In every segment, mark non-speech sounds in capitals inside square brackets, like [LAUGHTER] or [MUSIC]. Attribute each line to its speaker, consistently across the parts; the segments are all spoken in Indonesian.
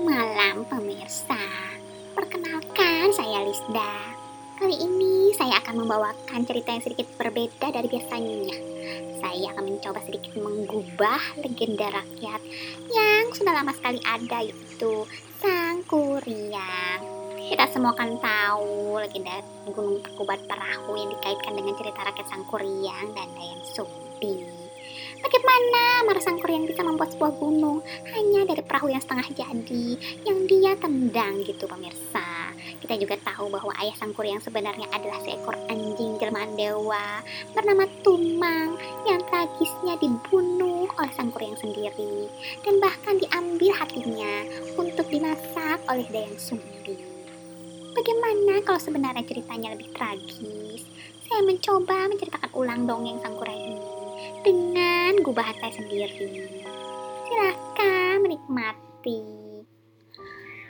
Speaker 1: malam pemirsa. Perkenalkan saya Lisda. Kali ini saya akan membawakan cerita yang sedikit berbeda dari biasanya. Saya akan mencoba sedikit mengubah legenda rakyat yang sudah lama sekali ada yaitu Sang Kuryang. Kita semua kan tahu legenda Gunung Tangkuban Perahu yang dikaitkan dengan cerita rakyat Sang Kuryang dan Dayang Sumbi. Bagaimana Marsang yang bisa membuat sebuah gunung hanya perahu yang setengah jadi yang dia tendang gitu pemirsa. Kita juga tahu bahwa ayah Sang yang sebenarnya adalah seekor anjing jelmaan dewa bernama Tumang yang tragisnya dibunuh oleh Sang yang sendiri dan bahkan diambil hatinya untuk dimasak oleh Dayang Sumbi. Bagaimana kalau sebenarnya ceritanya lebih tragis? Saya mencoba menceritakan ulang dongeng Sang ini dengan gubahan saya sendiri. Silahkan menikmati.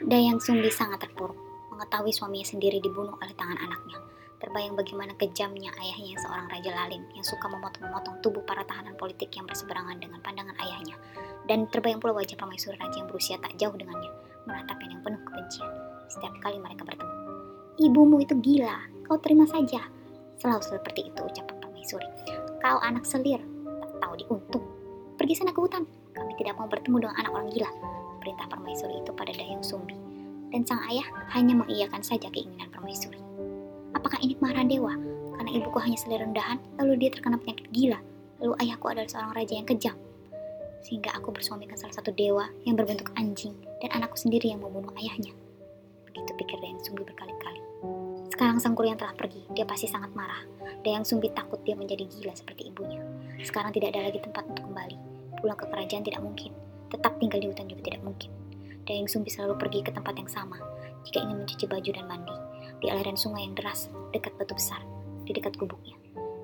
Speaker 1: Dayang Sumbi sangat terpuruk mengetahui suaminya sendiri dibunuh oleh tangan anaknya. Terbayang bagaimana kejamnya ayahnya seorang raja lalim yang suka memotong-memotong tubuh para tahanan politik yang berseberangan dengan pandangan ayahnya. Dan terbayang pula wajah permaisuri raja yang berusia tak jauh dengannya, menatapnya yang penuh kebencian. Setiap kali mereka bertemu. Ibumu itu gila, kau terima saja. Selalu seperti itu ucapan permaisuri. Kau anak selir, tahu diuntung. Pergi sana ke hutan, tidak mau bertemu dengan anak orang gila. Perintah permaisuri itu pada Dayang Sumbi. Dan sang ayah hanya mengiyakan saja keinginan permaisuri. Apakah ini kemarahan dewa? Karena ibuku hanya selir rendahan, lalu dia terkena penyakit gila. Lalu ayahku adalah seorang raja yang kejam. Sehingga aku bersuamikan salah satu dewa yang berbentuk anjing dan anakku sendiri yang membunuh ayahnya. Begitu pikir Dayang Sumbi berkali-kali. Sekarang sang yang telah pergi, dia pasti sangat marah. Dayang Sumbi takut dia menjadi gila seperti ibunya. Sekarang tidak ada lagi tempat untuk kembali. Pulang ke kerajaan tidak mungkin. Tetap tinggal di hutan juga tidak mungkin. Dayang Sumbi selalu pergi ke tempat yang sama jika ingin mencuci baju dan mandi. Di aliran sungai yang deras, dekat batu besar, di dekat gubuknya.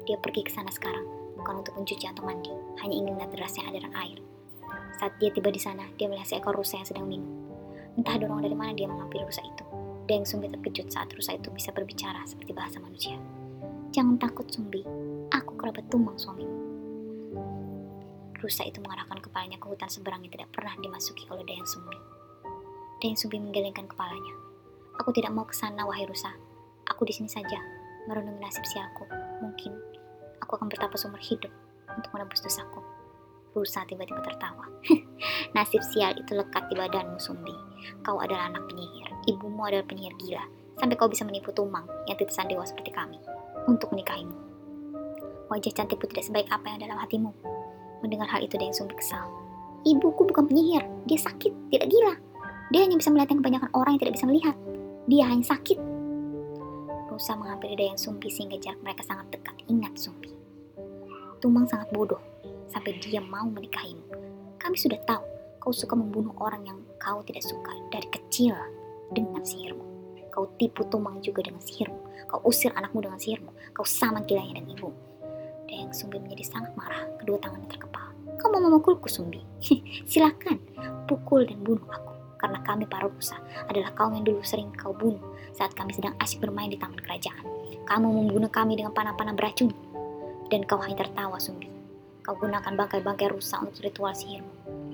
Speaker 1: Dia pergi ke sana sekarang, bukan untuk mencuci atau mandi, hanya ingin melihat derasnya aliran air. Saat dia tiba di sana, dia melihat seekor rusa yang sedang minum. Entah dorong dari mana dia mengambil rusa itu. Dayang Sumbi terkejut saat rusa itu bisa berbicara seperti bahasa manusia. Jangan takut, Sumbi. Aku kerabat tumang suamimu. Rusa itu mengarahkan kepalanya ke hutan seberang yang tidak pernah dimasuki oleh Dayang Sumbi. Dayang Sumbi menggelengkan kepalanya. Aku tidak mau ke sana, wahai rusa. Aku di sini saja, merenungi nasib sialku. Mungkin aku akan bertapa seumur hidup untuk menebus dosaku. Rusa tiba-tiba tertawa. [LAUGHS] nasib sial itu lekat di badanmu, Sumbi. Kau adalah anak penyihir. Ibumu adalah penyihir gila. Sampai kau bisa menipu tumang yang titisan dewa seperti kami untuk menikahimu. Wajah cantikku tidak sebaik apa yang dalam hatimu. Mendengar hal itu Dayang Sumbi kesal. Ibuku bukan penyihir, dia sakit, tidak gila. Dia hanya bisa melihat yang kebanyakan orang yang tidak bisa melihat. Dia hanya sakit. Rusa menghampiri Dayang Sumbi sehingga jarak mereka sangat dekat. Ingat Sumbi. Tumang sangat bodoh sampai dia mau menikahimu. Kami sudah tahu kau suka membunuh orang yang kau tidak suka dari kecil dengan sihirmu. Kau tipu Tumang juga dengan sihirmu. Kau usir anakmu dengan sihirmu. Kau sama gilanya dan ibu. Dayang Sumbi menjadi sangat marah. Kedua tangannya terkepal. Kau mau memukulku Sumbi? [LAUGHS] Silakan, pukul dan bunuh aku. Karena kami para rusa adalah kaum yang dulu sering kau bunuh saat kami sedang asyik bermain di taman kerajaan. Kamu membunuh kami dengan panah-panah beracun. Dan kau hanya tertawa Sumbi. Kau gunakan bangkai-bangkai rusa untuk ritual sihirmu.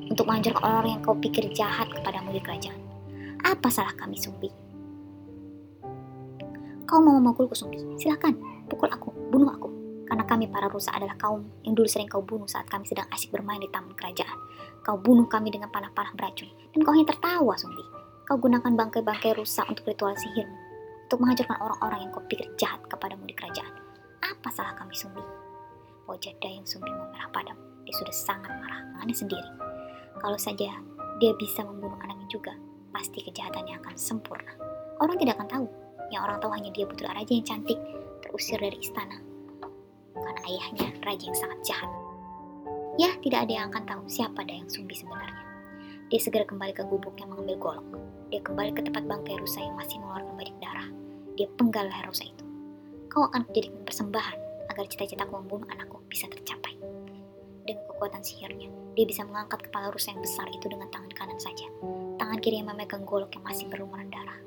Speaker 1: Untuk menghancurkan orang yang kau pikir jahat kepadamu di kerajaan. Apa salah kami Sumbi? Kau mau memukulku, Sumbi? Silakan, pukul aku, bunuh aku. Karena kami para rusa adalah kaum yang dulu sering kau bunuh saat kami sedang asyik bermain di taman kerajaan. Kau bunuh kami dengan panah-panah beracun, dan kau hanya tertawa, Sumbi. Kau gunakan bangkai-bangkai rusa untuk ritual sihirmu, untuk menghancurkan orang-orang yang kau pikir jahat kepadamu di kerajaan. Apa salah kami, Sumbi? Wajah Dayang Sumbi memerah padam. Dia sudah sangat marah, aneh sendiri. Kalau saja dia bisa membunuh anaknya juga, pasti kejahatannya akan sempurna. Orang tidak akan tahu yang orang tahu hanya dia putri raja yang cantik terusir dari istana ayahnya raja yang sangat jahat. Ya, tidak ada yang akan tahu siapa Dayang Sumbi sebenarnya. Dia segera kembali ke gubuknya mengambil golok. Dia kembali ke tempat bangkai rusa yang masih mengeluarkan banyak darah. Dia penggal leher rusa itu. Kau akan menjadi persembahan agar cita-citaku membunuh anakku bisa tercapai. Dengan kekuatan sihirnya, dia bisa mengangkat kepala rusa yang besar itu dengan tangan kanan saja. Tangan kiri yang memegang golok yang masih berlumuran darah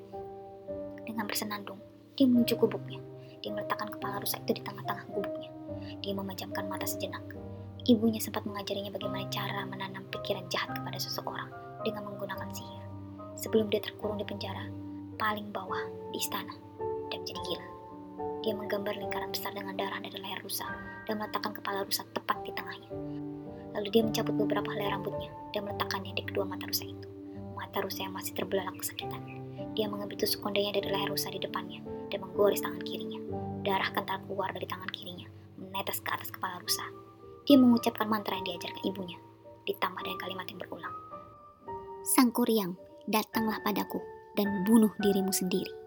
Speaker 1: dengan bersenandung. Dia menuju gubuknya. Dia meletakkan kepala rusa itu di tengah-tengah gubuknya. Dia memejamkan mata sejenak. Ibunya sempat mengajarinya bagaimana cara menanam pikiran jahat kepada seseorang dengan menggunakan sihir.
Speaker 2: sebelum dia terkurung di penjara paling bawah di istana dan menjadi gila. Dia menggambar lingkaran besar dengan darah dari leher rusa dan meletakkan kepala rusa tepat di tengahnya. Lalu dia mencabut beberapa helai rambutnya dan meletakkannya di kedua mata rusa itu. Mata rusa yang masih terbelalak kesakitan. Dia mengambil tusuk kondanya dari leher rusa di depannya dan menggores tangan kirinya. Darah kental keluar dari tangan kirinya, menetes ke atas kepala rusa. Dia mengucapkan mantra yang diajarkan ibunya, ditambah dengan kalimat yang berulang.
Speaker 1: Sang Kuryang, datanglah padaku dan bunuh dirimu sendiri.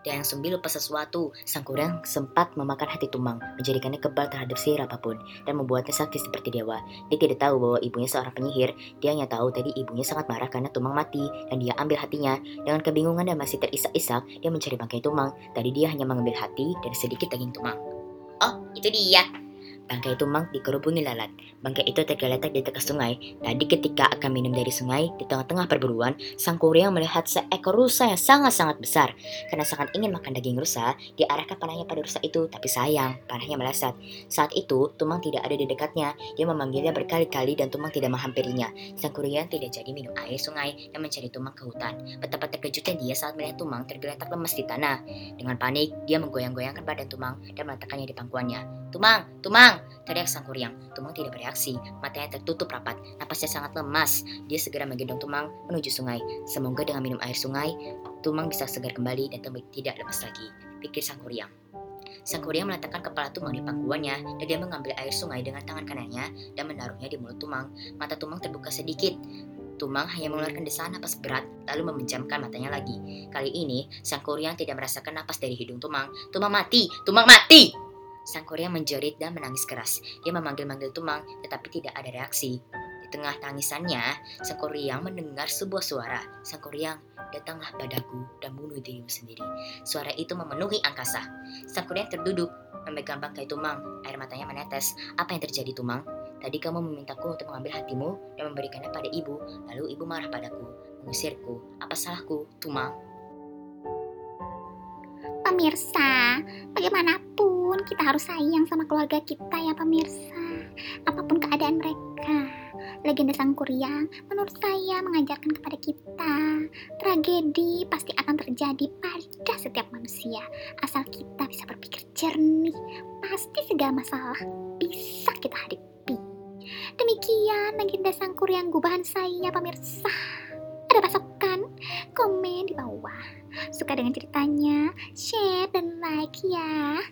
Speaker 3: Dan Sumbi lupa sesuatu, sang kurang sempat memakan hati Tumang, menjadikannya kebal terhadap sihir apa pun, dan membuatnya sakti seperti dewa. Dia tidak tahu bahwa ibunya seorang penyihir, dia hanya tahu tadi ibunya sangat marah karena Tumang mati, dan dia ambil hatinya. Dengan kebingungan dan masih terisak-isak, dia mencari bangkai Tumang. Tadi dia hanya mengambil hati dan sedikit daging Tumang. Oh, itu dia, Bangkai tumang dikerubungi lalat. Bangkai itu tergeletak di tengah sungai. Tadi ketika akan minum dari sungai, di tengah-tengah perburuan, sang kuryang melihat seekor rusa yang sangat-sangat besar. Karena sangat ingin makan daging rusa, diarahkan panahnya pada rusa itu, tapi sayang, panahnya meleset. Saat itu, Tumang tidak ada di dekatnya. Dia memanggilnya berkali-kali dan Tumang tidak menghampirinya. Sang kuryang tidak jadi minum air sungai dan mencari Tumang ke hutan. Betapa terkejutnya dia saat melihat Tumang tergeletak lemas di tanah. Dengan panik, dia menggoyang-goyangkan badan Tumang dan meletakkannya di pangkuannya. Tumang, Tumang, teriak sang kuryang. Tumang tidak bereaksi, matanya tertutup rapat, napasnya sangat lemas. Dia segera menggendong Tumang menuju sungai. Semoga dengan minum air sungai, Tumang bisa segar kembali dan tidak lemas lagi, pikir sang kuryang. Sang kuryang meletakkan kepala Tumang di pangkuannya dan dia mengambil air sungai dengan tangan kanannya dan menaruhnya di mulut Tumang. Mata Tumang terbuka sedikit. Tumang hanya mengeluarkan desaan napas berat, lalu memejamkan matanya lagi. Kali ini, sang kuryang tidak merasakan napas dari hidung Tumang. Tumang mati! Tumang mati! Sang Korea menjerit dan menangis keras. Dia memanggil-manggil Tumang, tetapi tidak ada reaksi. Di tengah tangisannya, Sang Korea mendengar sebuah suara. Sang Korea, datanglah padaku dan bunuh dirimu sendiri. Suara itu memenuhi angkasa. Sang Korea terduduk, memegang bangkai Tumang. Air matanya menetes. Apa yang terjadi Tumang? Tadi kamu memintaku untuk mengambil hatimu dan memberikannya pada ibu, lalu ibu marah padaku, mengusirku. Apa salahku, Tumang?
Speaker 1: Pemirsa, bagaimanapun pun kita harus sayang sama keluarga kita ya pemirsa. Apa pun keadaan mereka. Legenda Sang Kuryang menurut saya mengajarkan kepada kita tragedi pasti akan terjadi pada setiap manusia. Asal kita bisa berpikir jernih pasti segala masalah bisa kita hadapi. Demikian legenda Sang Kuryang gubahan saya pemirsa. Ada masukan komen di bawah suka dengan ceritanya. Share dan like ya